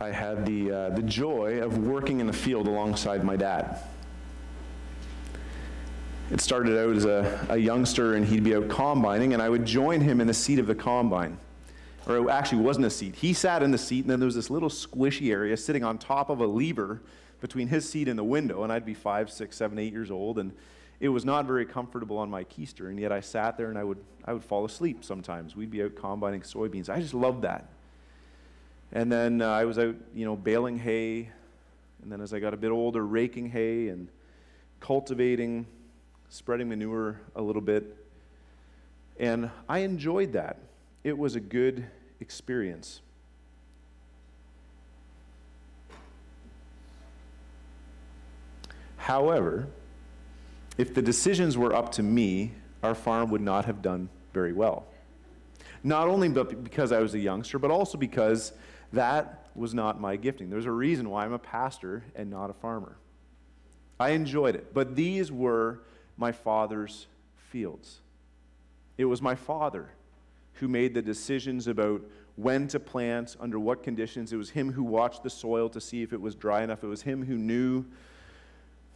I had the, uh, the joy of working in the field alongside my dad. It started out as a, a youngster, and he'd be out combining, and I would join him in the seat of the combine. Or it actually wasn't a seat. He sat in the seat, and then there was this little squishy area sitting on top of a lever between his seat and the window, and I'd be five, six, seven, eight years old, and it was not very comfortable on my keister, and yet I sat there and I would, I would fall asleep sometimes. We'd be out combining soybeans. I just loved that. And then uh, I was out, you know, baling hay, and then as I got a bit older, raking hay and cultivating, spreading manure a little bit. And I enjoyed that. It was a good experience. However, if the decisions were up to me, our farm would not have done very well. Not only because I was a youngster, but also because that was not my gifting. There's a reason why I'm a pastor and not a farmer. I enjoyed it, but these were my father's fields. It was my father who made the decisions about when to plant, under what conditions. It was him who watched the soil to see if it was dry enough. It was him who knew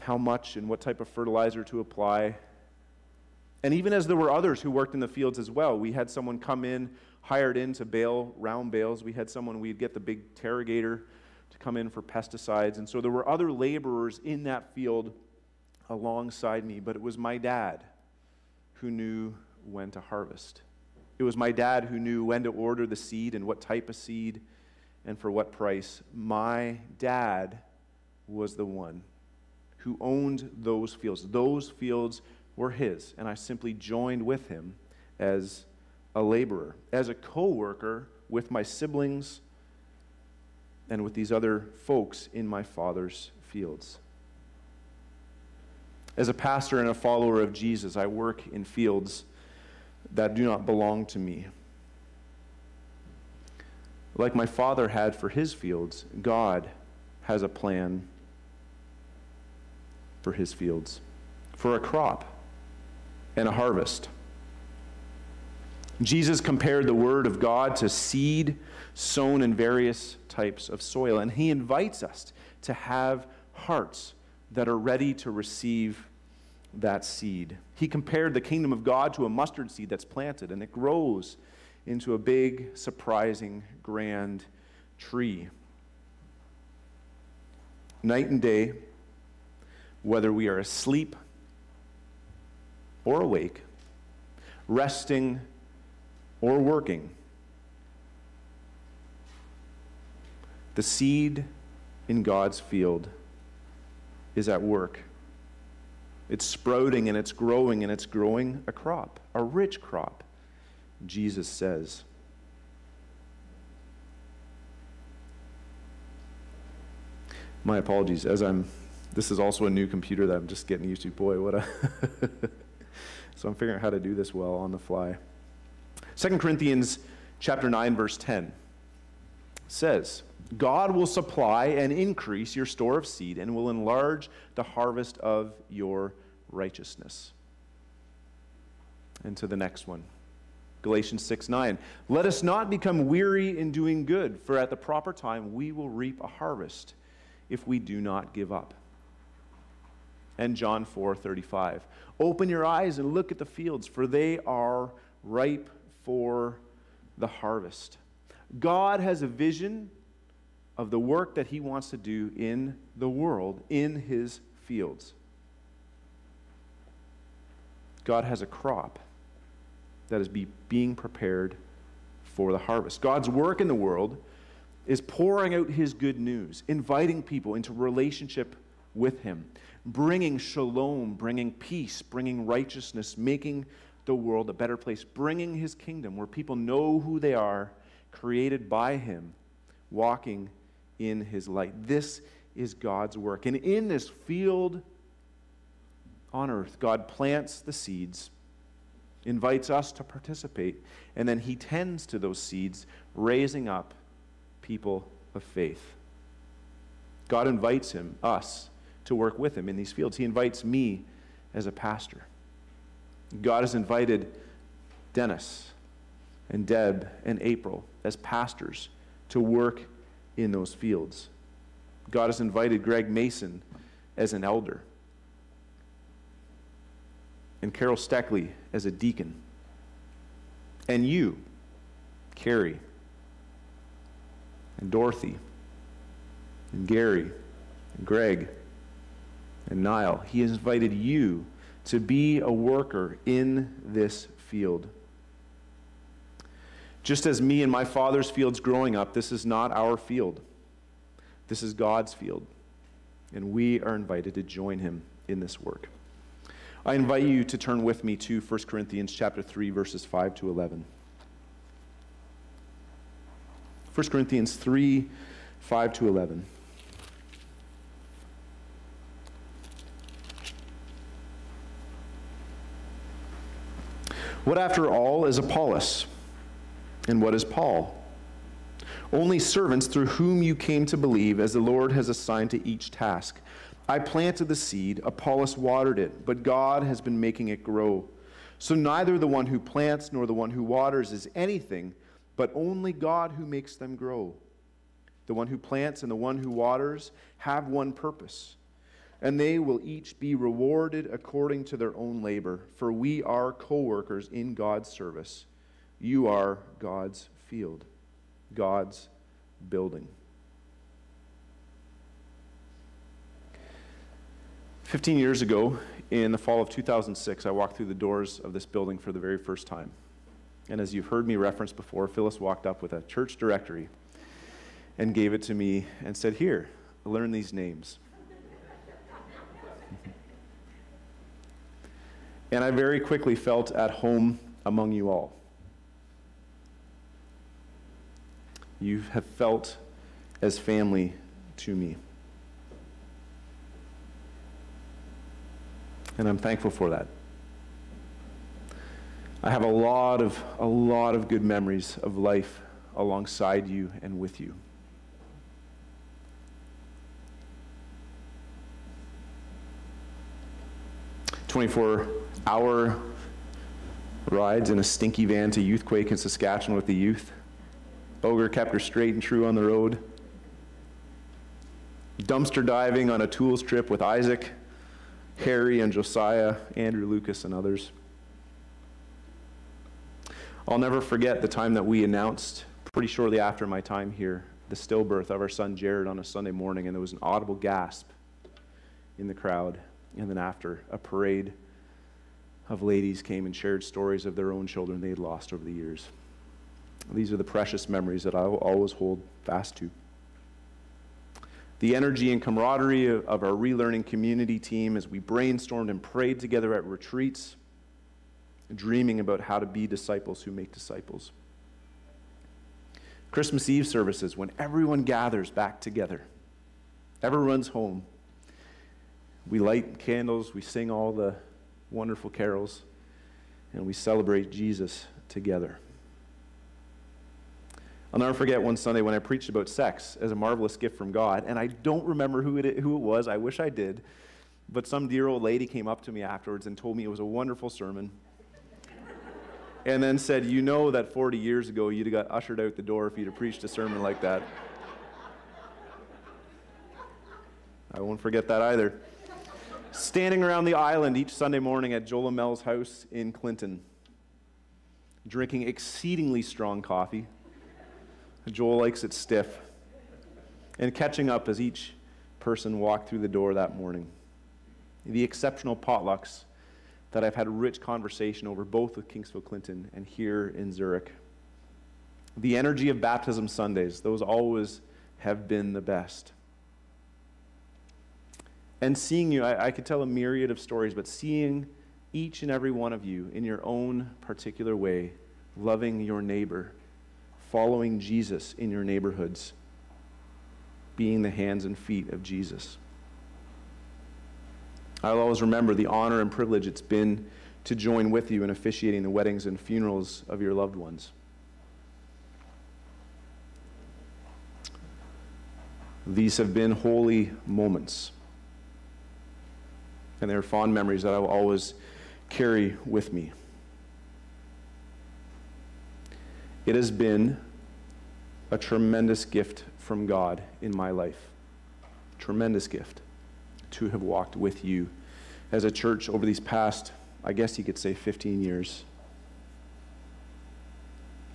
how much and what type of fertilizer to apply. And even as there were others who worked in the fields as well, we had someone come in, hired in to bale round bales. We had someone, we'd get the big Terragator to come in for pesticides. And so there were other laborers in that field alongside me, but it was my dad who knew when to harvest. It was my dad who knew when to order the seed and what type of seed and for what price. My dad was the one who owned those fields. Those fields were his, and I simply joined with him as a laborer, as a co worker with my siblings and with these other folks in my father's fields. As a pastor and a follower of Jesus, I work in fields that do not belong to me. Like my father had for his fields, God has a plan for his fields, for a crop and a harvest. Jesus compared the word of God to seed sown in various types of soil, and he invites us to have hearts that are ready to receive that seed. He compared the kingdom of God to a mustard seed that's planted, and it grows into a big, surprising, grand tree. Night and day, whether we are asleep or awake, resting or working. The seed in God's field is at work. It's sprouting and it's growing and it's growing a crop, a rich crop, Jesus says. My apologies as I'm this is also a new computer that I'm just getting used to. Boy, what a. so I'm figuring out how to do this well on the fly. 2 Corinthians chapter 9 verse 10 says, God will supply and increase your store of seed and will enlarge the harvest of your righteousness. And to the next one. Galatians 6 9. Let us not become weary in doing good, for at the proper time we will reap a harvest if we do not give up and John 4:35. Open your eyes and look at the fields for they are ripe for the harvest. God has a vision of the work that he wants to do in the world in his fields. God has a crop that is be, being prepared for the harvest. God's work in the world is pouring out his good news, inviting people into relationship with him bringing shalom, bringing peace, bringing righteousness, making the world a better place, bringing his kingdom where people know who they are, created by him, walking in his light. This is God's work. And in this field on earth, God plants the seeds, invites us to participate, and then he tends to those seeds, raising up people of faith. God invites him, us, to work with him in these fields. He invites me as a pastor. God has invited Dennis and Deb and April as pastors to work in those fields. God has invited Greg Mason as an elder, and Carol Steckley as a deacon, and you, Carrie, and Dorothy, and Gary, and Greg, and Nile. He has invited you to be a worker in this field. Just as me and my father's fields growing up, this is not our field. This is God's field. And we are invited to join him in this work. I invite you to turn with me to 1 Corinthians chapter 3 verses 5 to 11. 1 Corinthians 3 5 to 11. What, after all, is Apollos? And what is Paul? Only servants through whom you came to believe, as the Lord has assigned to each task. I planted the seed, Apollos watered it, but God has been making it grow. So neither the one who plants nor the one who waters is anything, but only God who makes them grow. The one who plants and the one who waters have one purpose and they will each be rewarded according to their own labor. For we are co workers in God's service. You are God's field, God's building. 15 years ago, in the fall of 2006, I walked through the doors of this building for the very first time. And as you've heard me reference before, Phyllis walked up with a church directory and gave it to me and said, Here, learn these names. And I very quickly felt at home among you all. You have felt as family to me. And I'm thankful for that. I have a lot of a lot of good memories of life alongside you and with you. 24 hour rides in a stinky van to Youthquake in Saskatchewan with the youth. Ogre kept her straight and true on the road. Dumpster diving on a tools trip with Isaac, Harry, and Josiah, Andrew Lucas, and others. I'll never forget the time that we announced, pretty shortly after my time here, the stillbirth of our son Jared on a Sunday morning, and there was an audible gasp in the crowd. And then after a parade of ladies came and shared stories of their own children they had lost over the years. These are the precious memories that I will always hold fast to. The energy and camaraderie of our relearning community team as we brainstormed and prayed together at retreats, dreaming about how to be disciples who make disciples. Christmas Eve services when everyone gathers back together, everyone's home, we light candles, we sing all the wonderful carols, and we celebrate Jesus together. I'll never forget one Sunday when I preached about sex as a marvelous gift from God, and I don't remember who it, who it was. I wish I did. But some dear old lady came up to me afterwards and told me it was a wonderful sermon. and then said, You know that 40 years ago you'd have got ushered out the door if you'd have preached a sermon like that. I won't forget that either standing around the island each Sunday morning at Joel Mel's house in Clinton, drinking exceedingly strong coffee. Joel likes it stiff. And catching up as each person walked through the door that morning. The exceptional potlucks that I've had rich conversation over both with Kingsfield Clinton and here in Zurich. The energy of baptism Sundays, those always have been the best and seeing you, I, I could tell a myriad of stories, but seeing each and every one of you in your own particular way, loving your neighbor, following Jesus in your neighborhoods, being the hands and feet of Jesus. I'll always remember the honor and privilege it's been to join with you in officiating the weddings and funerals of your loved ones. These have been holy moments and they're fond memories that I will always carry with me. It has been a tremendous gift from God in my life. Tremendous gift to have walked with you as a church over these past, I guess you could say, 15 years.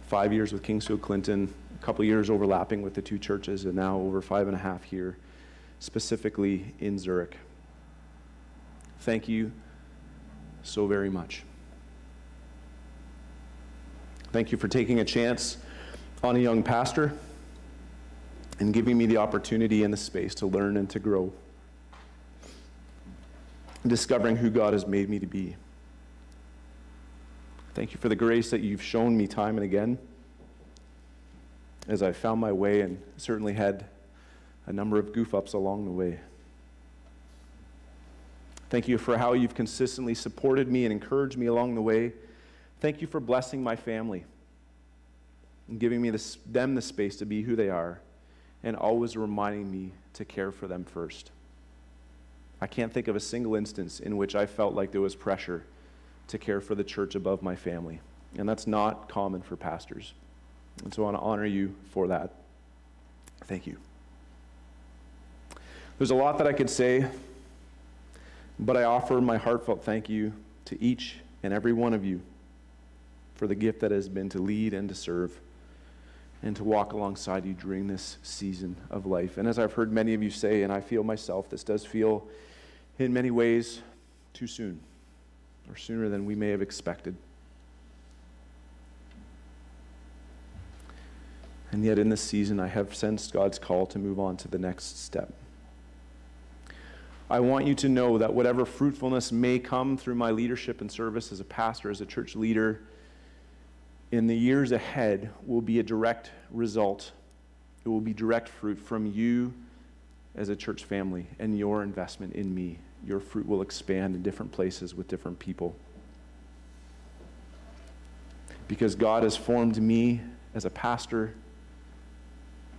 Five years with Kingsfield Clinton, a couple years overlapping with the two churches, and now over five and a half here, specifically in Zurich. Thank you so very much. Thank you for taking a chance on a young pastor and giving me the opportunity and the space to learn and to grow, discovering who God has made me to be. Thank you for the grace that you've shown me time and again as I found my way and certainly had a number of goof ups along the way. Thank you for how you've consistently supported me and encouraged me along the way. Thank you for blessing my family and giving me this, them the space to be who they are and always reminding me to care for them first. I can't think of a single instance in which I felt like there was pressure to care for the church above my family. And that's not common for pastors. And so I want to honor you for that. Thank you. There's a lot that I could say, but I offer my heartfelt thank you to each and every one of you for the gift that has been to lead and to serve and to walk alongside you during this season of life. And as I've heard many of you say, and I feel myself, this does feel in many ways too soon, or sooner than we may have expected. And yet, in this season, I have sensed God's call to move on to the next step. I want you to know that whatever fruitfulness may come through my leadership and service as a pastor, as a church leader, in the years ahead will be a direct result. It will be direct fruit from you as a church family and your investment in me. Your fruit will expand in different places with different people. Because God has formed me as a pastor,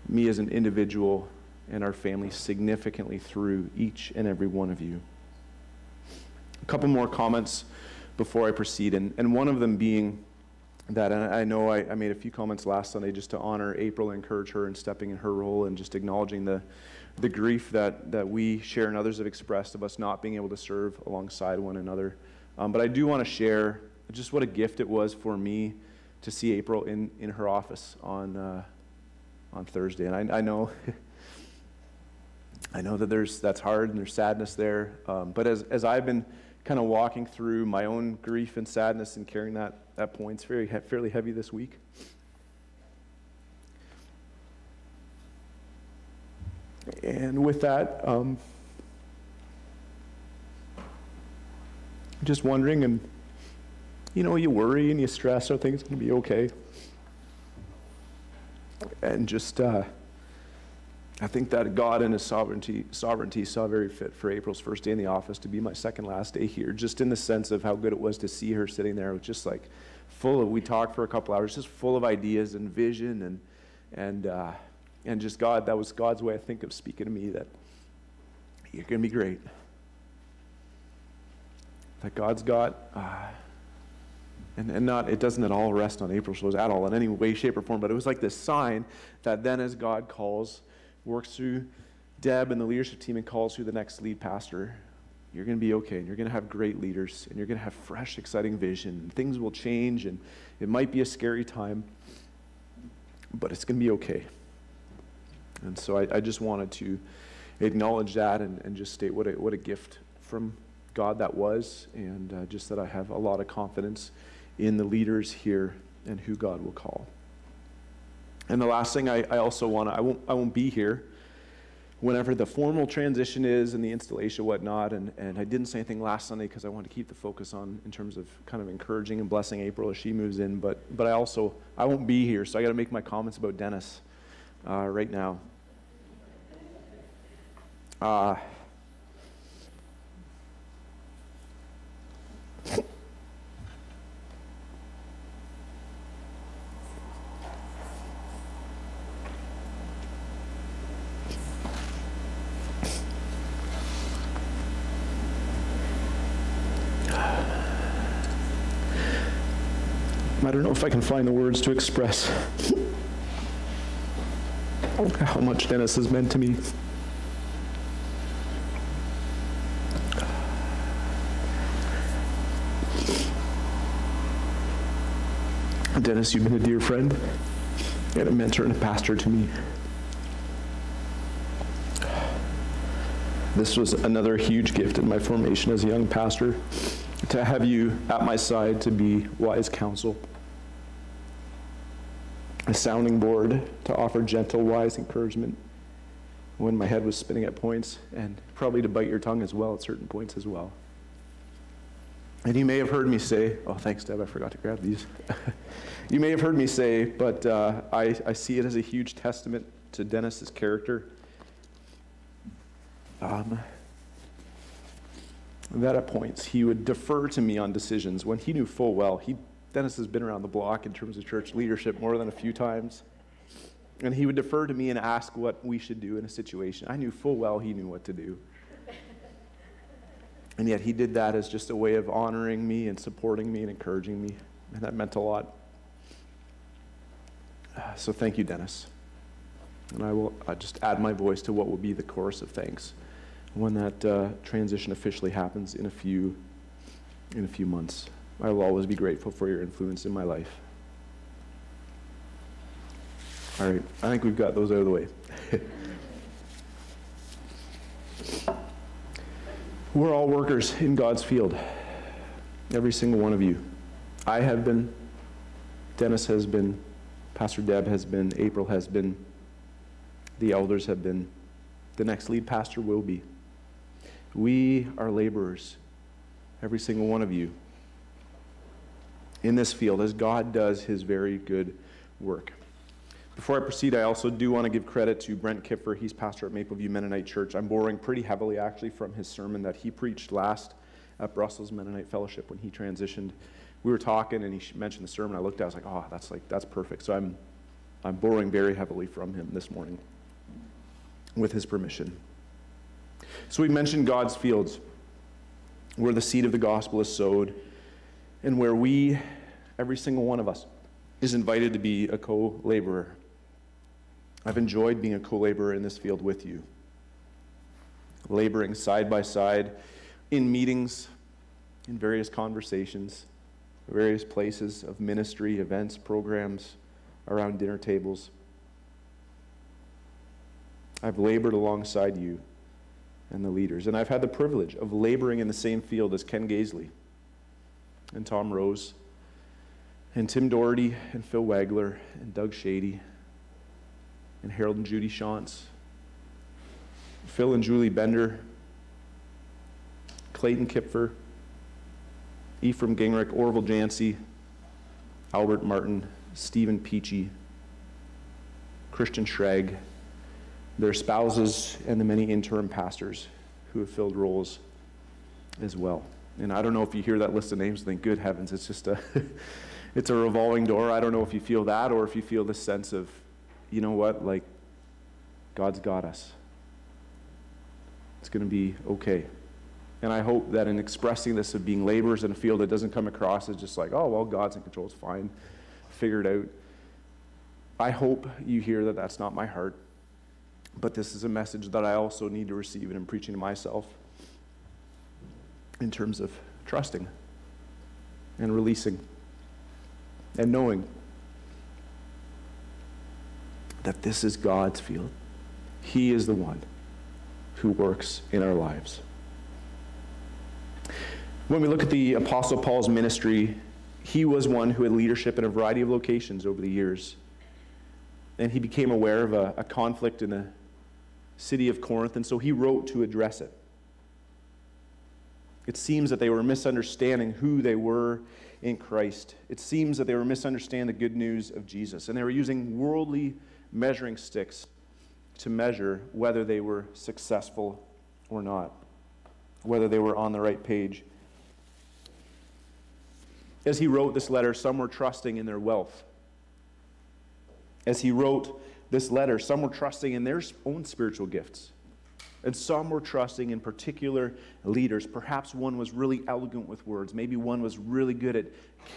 me as an individual, and our family significantly through each and every one of you. A couple more comments before I proceed, and, and one of them being that. And I know I, I, made a few comments last Sunday just to honor April, encourage her in stepping in her role, and just acknowledging the, the grief that, that we share and others have expressed of us not being able to serve alongside one another. Um, but I do want to share just what a gift it was for me to see April in, in her office on, uh, on Thursday. And I, I know. I know that there's that's hard and there's sadness there, um, but as, as I've been kind of walking through my own grief and sadness and carrying that, that point. It's very, fairly heavy this week. And with that, um, just wondering, and you know, you worry and you stress, are things going to be okay? And just, uh, I think that God in His sovereignty, sovereignty saw very fit for April's first day in the office to be my second last day here, just in the sense of how good it was to see her sitting there, It was just like full of. We talked for a couple hours, just full of ideas and vision, and and uh, and just God. That was God's way, I think, of speaking to me that you're going to be great. That God's got. Uh, and, and not it doesn't at all rest on April's shoulders at all in any way, shape, or form, but it was like this sign that then as God calls works through Deb and the leadership team and calls who the next lead pastor, you're going to be okay. And you're going to have great leaders. And you're going to have fresh, exciting vision. And things will change. And it might be a scary time, but it's going to be okay. And so I, I just wanted to acknowledge that and, and just state what a, what a gift from God that was. And uh, just that I have a lot of confidence in the leaders here and who God will call. And the last thing I, I also want to, I won't, I won't be here whenever the formal transition is and the installation whatnot. And, and I didn't say anything last Sunday because I wanted to keep the focus on in terms of kind of encouraging and blessing April as she moves in. But, but I also, I won't be here, so I got to make my comments about Dennis uh, right now. Uh, I don't know if I can find the words to express how much Dennis has meant to me. Dennis, you've been a dear friend and a mentor and a pastor to me. This was another huge gift in my formation as a young pastor to have you at my side to be wise counsel, a sounding board to offer gentle, wise encouragement when my head was spinning at points, and probably to bite your tongue as well at certain points as well. And you may have heard me say, oh, thanks, Deb, I forgot to grab these. you may have heard me say, but uh, I, I see it as a huge testament to Dennis's character. Um, that at points he would defer to me on decisions when he knew full well he Dennis has been around the block in terms of church leadership more than a few times. And he would defer to me and ask what we should do in a situation. I knew full well he knew what to do. And yet he did that as just a way of honoring me and supporting me and encouraging me. And that meant a lot. So thank you, Dennis. And I will just add my voice to what will be the chorus of thanks when that uh, transition officially happens in a few in a few months. I will always be grateful for your influence in my life. All right, I think we've got those out of the way. We're all workers in God's field, every single one of you. I have been, Dennis has been, Pastor Deb has been, April has been, the elders have been, the next lead pastor will be. We are laborers, every single one of you, in this field as God does his very good work. Before I proceed, I also do want to give credit to Brent Kipfer. He's pastor at Mapleview Mennonite Church. I'm borrowing pretty heavily, actually, from his sermon that he preached last at Brussels Mennonite Fellowship when he transitioned. We were talking, and he mentioned the sermon. I looked at, it, I was like, "Oh, that's like that's perfect." So I'm, I'm borrowing very heavily from him this morning, with his permission. So we mentioned God's fields, where the seed of the gospel is sowed, and where we, every single one of us, is invited to be a co laborer. I've enjoyed being a co laborer in this field with you, laboring side by side in meetings, in various conversations, various places of ministry, events, programs, around dinner tables. I've labored alongside you and the leaders, and I've had the privilege of laboring in the same field as Ken Gaisley and Tom Rose and Tim Doherty and Phil Wagler and Doug Shady and Harold and Judy Shantz, Phil and Julie Bender, Clayton Kipfer, Ephraim Gingrich, Orville Jantzi, Albert Martin, Stephen Peachy, Christian Schrag, their spouses, and the many interim pastors who have filled roles as well. And I don't know if you hear that list of names and think, good heavens, it's just a, it's a revolving door. I don't know if you feel that or if you feel this sense of, you know what, like, God's got us. It's going to be okay. And I hope that in expressing this of being laborers in a field, it doesn't come across as just like, oh, well, God's in control, it's fine, figure it out. I hope you hear that that's not my heart, but this is a message that I also need to receive, and I'm preaching to myself in terms of trusting and releasing and knowing that this is God's field. He is the one who works in our lives. When we look at the Apostle Paul's ministry, he was one who had leadership in a variety of locations over the years. And he became aware of a, a conflict in the city of Corinth, and so he wrote to address it. It seems that they were misunderstanding who they were in Christ. It seems that they were misunderstanding the good news of Jesus, and they were using worldly measuring sticks to measure whether they were successful or not, whether they were on the right page. As he wrote this letter, some were trusting in their wealth. As he wrote this letter, some were trusting in their own spiritual gifts. And some were trusting in particular leaders. Perhaps one was really elegant with words. Maybe one was really good at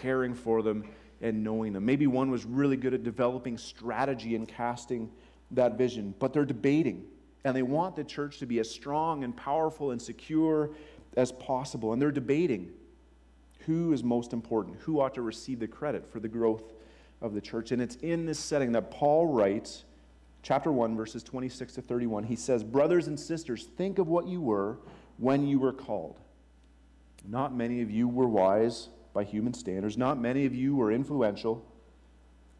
caring for them and knowing them. Maybe one was really good at developing strategy and casting that vision, but they're debating. And they want the church to be as strong and powerful and secure as possible. And they're debating who is most important, who ought to receive the credit for the growth of the church. And it's in this setting that Paul writes, chapter 1, verses 26 to 31. He says, Brothers and sisters, think of what you were when you were called. Not many of you were wise by human standards, not many of you were influential.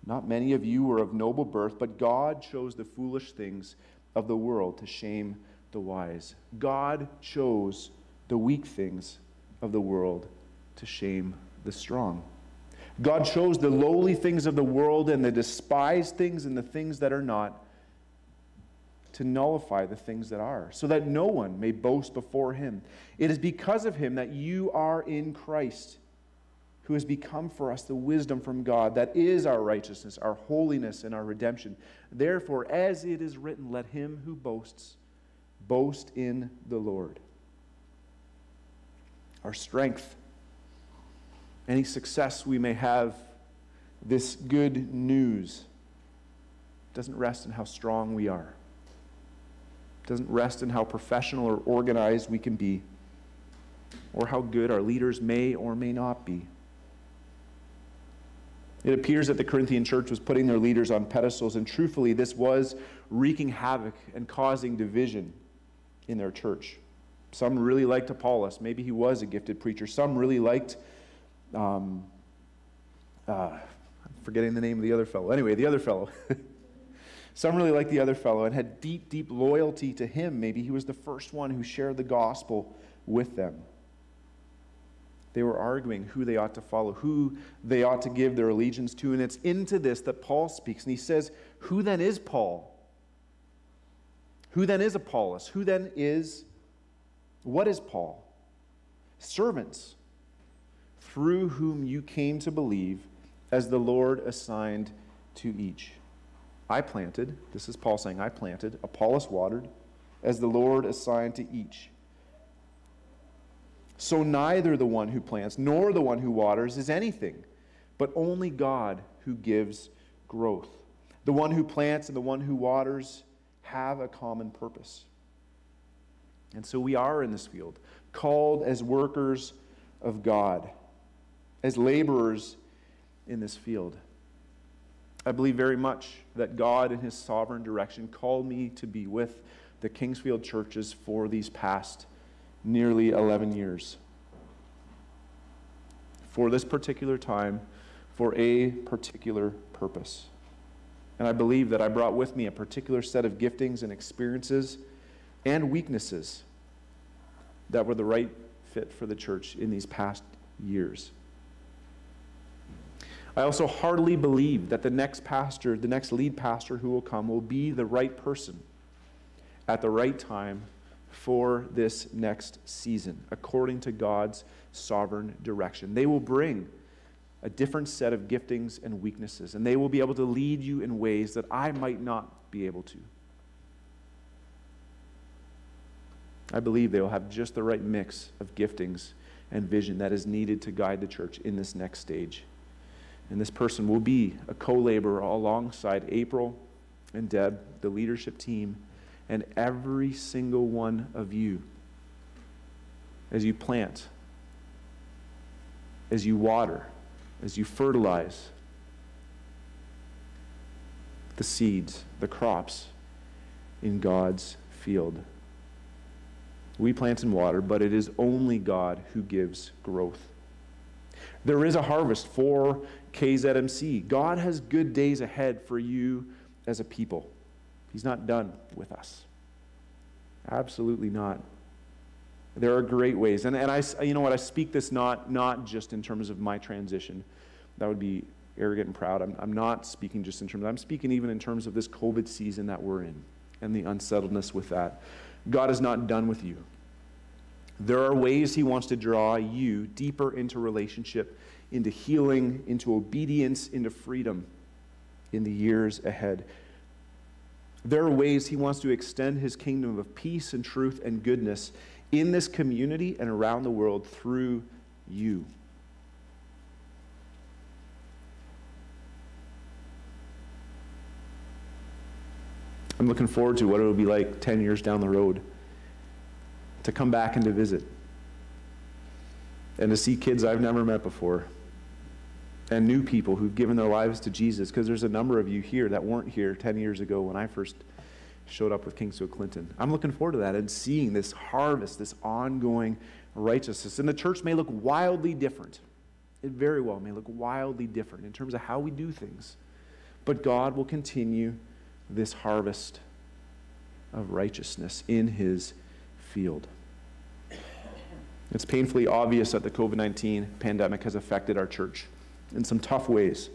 Not many of you were of noble birth, but God chose the foolish things of the world to shame the wise. God chose the weak things of the world to shame the strong. God chose the lowly things of the world and the despised things and the things that are not to nullify the things that are, so that no one may boast before him. It is because of him that you are in Christ who has become for us the wisdom from God that is our righteousness, our holiness, and our redemption. Therefore, as it is written, let him who boasts boast in the Lord. Our strength, any success we may have, this good news doesn't rest in how strong we are. It doesn't rest in how professional or organized we can be, or how good our leaders may or may not be. It appears that the Corinthian church was putting their leaders on pedestals, and truthfully, this was wreaking havoc and causing division in their church. Some really liked Apollos. Maybe he was a gifted preacher. Some really liked, um, uh, I'm forgetting the name of the other fellow. Anyway, the other fellow. Some really liked the other fellow and had deep, deep loyalty to him. Maybe he was the first one who shared the gospel with them. They were arguing who they ought to follow, who they ought to give their allegiance to. And it's into this that Paul speaks. And he says, Who then is Paul? Who then is Apollos? Who then is, what is Paul? Servants, through whom you came to believe, as the Lord assigned to each. I planted, this is Paul saying, I planted, Apollos watered, as the Lord assigned to each. So neither the one who plants nor the one who waters is anything, but only God who gives growth. The one who plants and the one who waters have a common purpose. And so we are in this field, called as workers of God, as laborers in this field. I believe very much that God, in His sovereign direction, called me to be with the Kingsfield churches for these past nearly 11 years. For this particular time, for a particular purpose. And I believe that I brought with me a particular set of giftings and experiences and weaknesses that were the right fit for the church in these past years. I also heartily believe that the next pastor, the next lead pastor who will come, will be the right person at the right time for this next season, according to God's sovereign direction. They will bring a different set of giftings and weaknesses, and they will be able to lead you in ways that I might not be able to. I believe they will have just the right mix of giftings and vision that is needed to guide the church in this next stage. And this person will be a co laborer alongside April and Deb, the leadership team, and every single one of you as you plant, as you water, as you fertilize the seeds, the crops in God's field. We plant and water, but it is only God who gives growth. There is a harvest for KZMC. God has good days ahead for you as a people. He's not done with us. Absolutely not. There are great ways. And, and I, you know what, I speak this not, not just in terms of my transition. That would be arrogant and proud. I'm, I'm not speaking just in terms, I'm speaking even in terms of this COVID season that we're in and the unsettledness with that. God is not done with you. There are ways He wants to draw you deeper into relationship, into healing, into obedience, into freedom in the years ahead. There are ways he wants to extend his kingdom of peace and truth and goodness in this community and around the world through you. I'm looking forward to what it'll be like 10 years down the road to come back and to visit and to see kids I've never met before and new people who've given their lives to Jesus because there's a number of you here that weren't here 10 years ago when I first showed up with Kingsfield Clinton. I'm looking forward to that and seeing this harvest, this ongoing righteousness. And the church may look wildly different. It very well may look wildly different in terms of how we do things. But God will continue this harvest of righteousness in his field. It's painfully obvious that the COVID 19 pandemic has affected our church in some tough ways.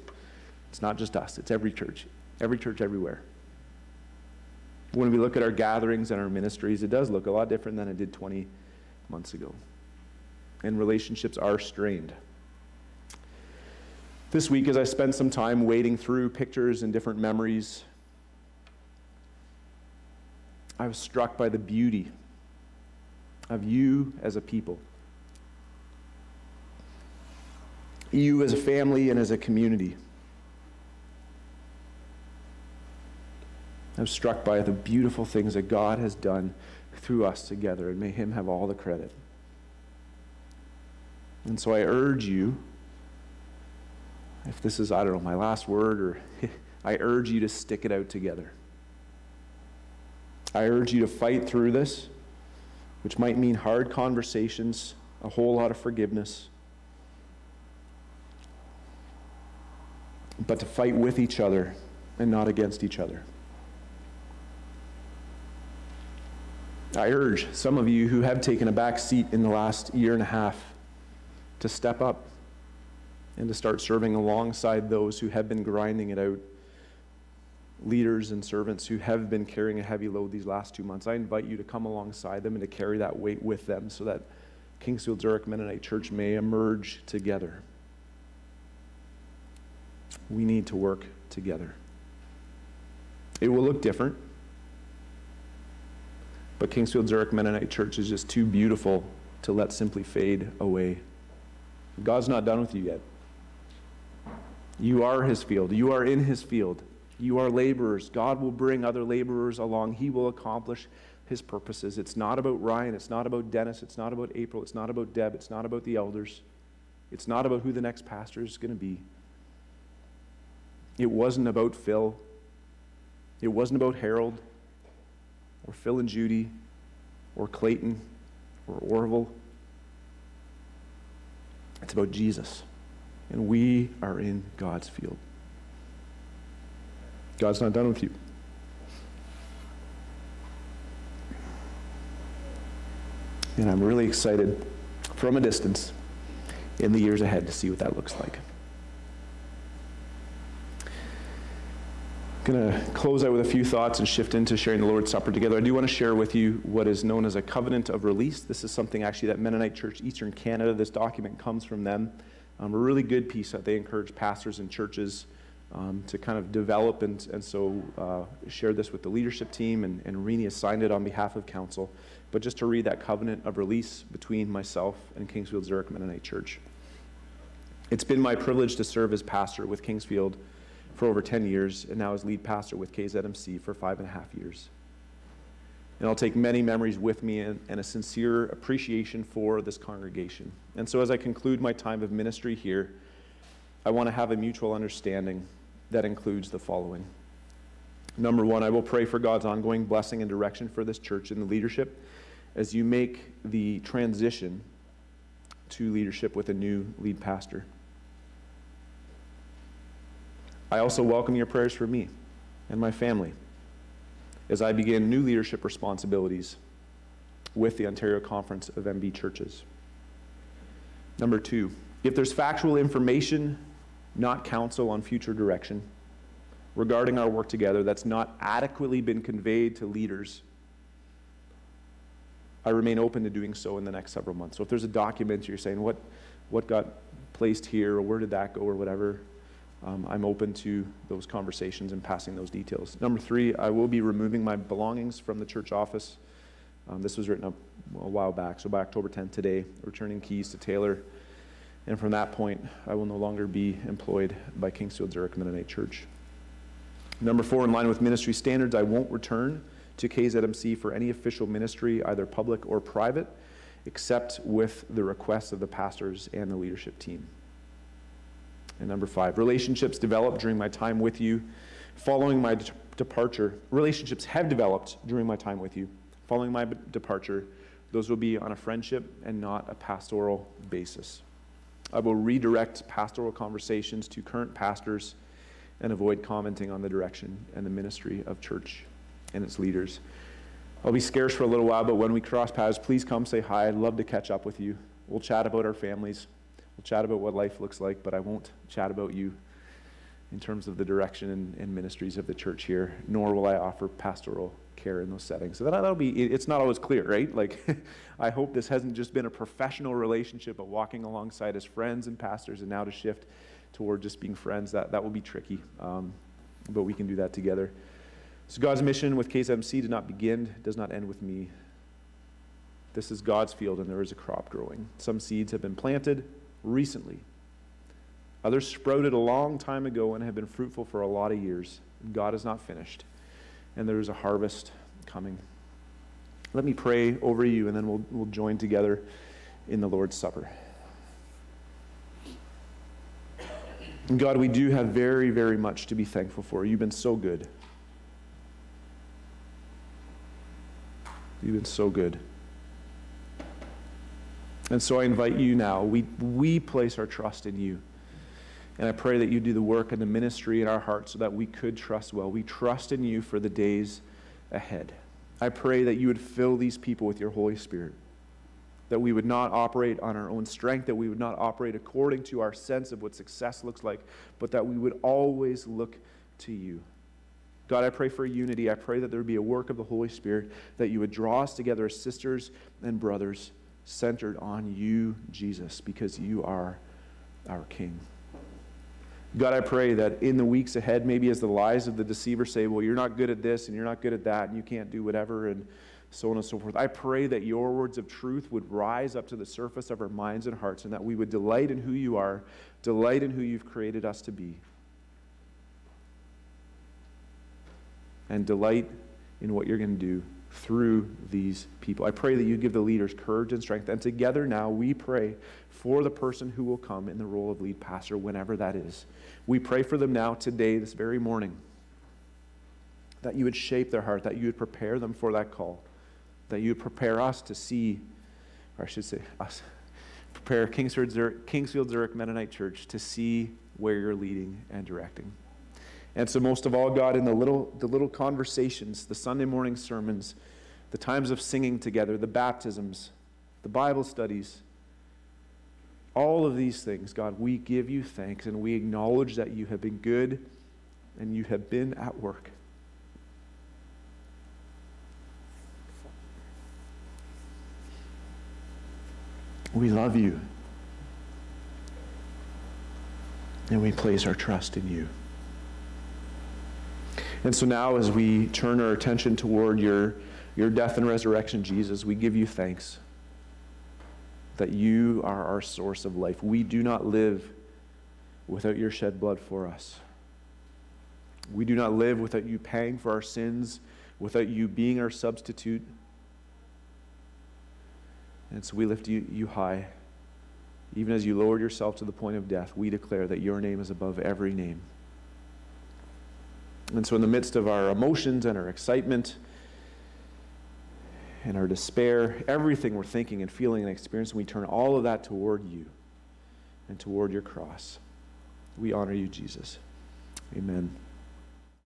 It's not just us, it's every church, every church everywhere. When we look at our gatherings and our ministries, it does look a lot different than it did 20 months ago. And relationships are strained. This week, as I spent some time wading through pictures and different memories, I was struck by the beauty of you as a people. You as a family and as a community. I'm struck by the beautiful things that God has done through us together, and may Him have all the credit. And so I urge you, if this is, I don't know, my last word, or I urge you to stick it out together. I urge you to fight through this, which might mean hard conversations, a whole lot of forgiveness but to fight with each other and not against each other. I urge some of you who have taken a back seat in the last year and a half to step up and to start serving alongside those who have been grinding it out, leaders and servants who have been carrying a heavy load these last two months. I invite you to come alongside them and to carry that weight with them so that Kingsfield Zurich Mennonite Church may emerge together we need to work together. It will look different, but Kingsfield Zurich Mennonite Church is just too beautiful to let simply fade away. God's not done with you yet. You are his field. You are in his field. You are laborers. God will bring other laborers along. He will accomplish his purposes. It's not about Ryan. It's not about Dennis. It's not about April. It's not about Deb. It's not about the elders. It's not about who the next pastor is going to be. It wasn't about Phil. It wasn't about Harold or Phil and Judy or Clayton or Orville. It's about Jesus. And we are in God's field. God's not done with you. And I'm really excited from a distance in the years ahead to see what that looks like. Going to close out with a few thoughts and shift into sharing the Lord's Supper together. I do want to share with you what is known as a covenant of release. This is something actually that Mennonite Church Eastern Canada, this document comes from them. Um, a really good piece that they encourage pastors and churches um, to kind of develop and, and so uh, share this with the leadership team. And, and Rini has signed it on behalf of council. But just to read that covenant of release between myself and Kingsfield Zurich Mennonite Church. It's been my privilege to serve as pastor with Kingsfield for over 10 years and now as lead pastor with KZMC for five and a half years. And I'll take many memories with me and, and, a sincere appreciation for this congregation. And so, as I conclude my time of ministry here, I want to have a mutual understanding that includes the following. Number one, I will pray for God's ongoing blessing and direction for this church and the leadership as you make the transition to leadership with a new lead pastor. I also welcome your prayers for me and my family as I begin new leadership responsibilities with the Ontario Conference of MB Churches. Number two, if there's factual information, not counsel on future direction, regarding our work together that's not adequately been conveyed to leaders, I remain open to doing so in the next several months. So if there's a document you're saying, what, what got placed here, or where did that go, or whatever, um, I'm open to those conversations and passing those details. Number three, I will be removing my belongings from the church office. Um, this was written up a while back, so by October 10th today, returning keys to Taylor. And from that point, I will no longer be employed by Kingsfield Zurich Mennonite Church. Number four, in line with ministry standards, I won't return to KZMC for any official ministry, either public or private, except with the request of the pastors and the leadership team. And number five, relationships developed during my time with you. Following my de- departure, relationships have developed during my time with you. Following my b- departure, those will be on a friendship and not a pastoral basis. I will redirect pastoral conversations to current pastors and avoid commenting on the direction and the ministry of church and its leaders. I'll be scarce for a little while, but when we cross paths, please come say hi. I'd love to catch up with you. We'll chat about our families. We'll chat about what life looks like, but I won't chat about you in terms of the direction and, and ministries of the church here, nor will I offer pastoral care in those settings. So that, that'll be, it's not always clear, right? Like, I hope this hasn't just been a professional relationship, but walking alongside as friends and pastors, and now to shift toward just being friends, that, that will be tricky. Um, but we can do that together. So God's mission with KZMC did not begin, does not end with me. This is God's field, and there is a crop growing. Some seeds have been planted recently. Others sprouted a long time ago and have been fruitful for a lot of years. God is not finished, and there is a harvest coming. Let me pray over you, and then we'll, we'll join together in the Lord's Supper. God, we do have very, very much to be thankful for. You've been so good. You've been so good. And so I invite you now. We, we place our trust in you. And I pray that you do the work and the ministry in our hearts so that we could trust well. We trust in you for the days ahead. I pray that you would fill these people with your Holy Spirit that we would not operate on our own strength, that we would not operate according to our sense of what success looks like, but that we would always look to you. God, I pray for unity. I pray that there would be a work of the Holy Spirit, that you would draw us together as sisters and brothers centered on you, Jesus, because you are our King. God, I pray that in the weeks ahead, maybe as the lies of the deceiver say, well, you're not good at this and you're not good at that and you can't do whatever, and so on and so forth. I pray that your words of truth would rise up to the surface of our minds and hearts and that we would delight in who you are, delight in who you've created us to be, and delight in what you're going to do through these people. I pray that you give the leaders courage and strength. And together now we pray for the person who will come in the role of lead pastor, whenever that is. We pray for them now, today, this very morning, that you would shape their heart, that you would prepare them for that call that you would prepare us to see, or I should say us, prepare Kingsfield Zurich, Kingsfield Zurich Mennonite Church to see where you're leading and directing. And so, most of all, God, in the little, the little conversations, the Sunday morning sermons, the times of singing together, the baptisms, the Bible studies, all of these things, God, we give you thanks and we acknowledge that you have been good and you have been at work. We love you. And we place our trust in you. And so now, as we turn our attention toward your, your death and resurrection, Jesus, we give you thanks that you are our source of life. We do not live without your shed blood for us. We do not live without you paying for our sins, without you being our substitute. And so we lift you, you high. Even as you lowered yourself to the point of death, we declare that your name is above every name. And so, in the midst of our emotions and our excitement and our despair, everything we're thinking and feeling and experiencing, we turn all of that toward you and toward your cross. We honor you, Jesus. Amen.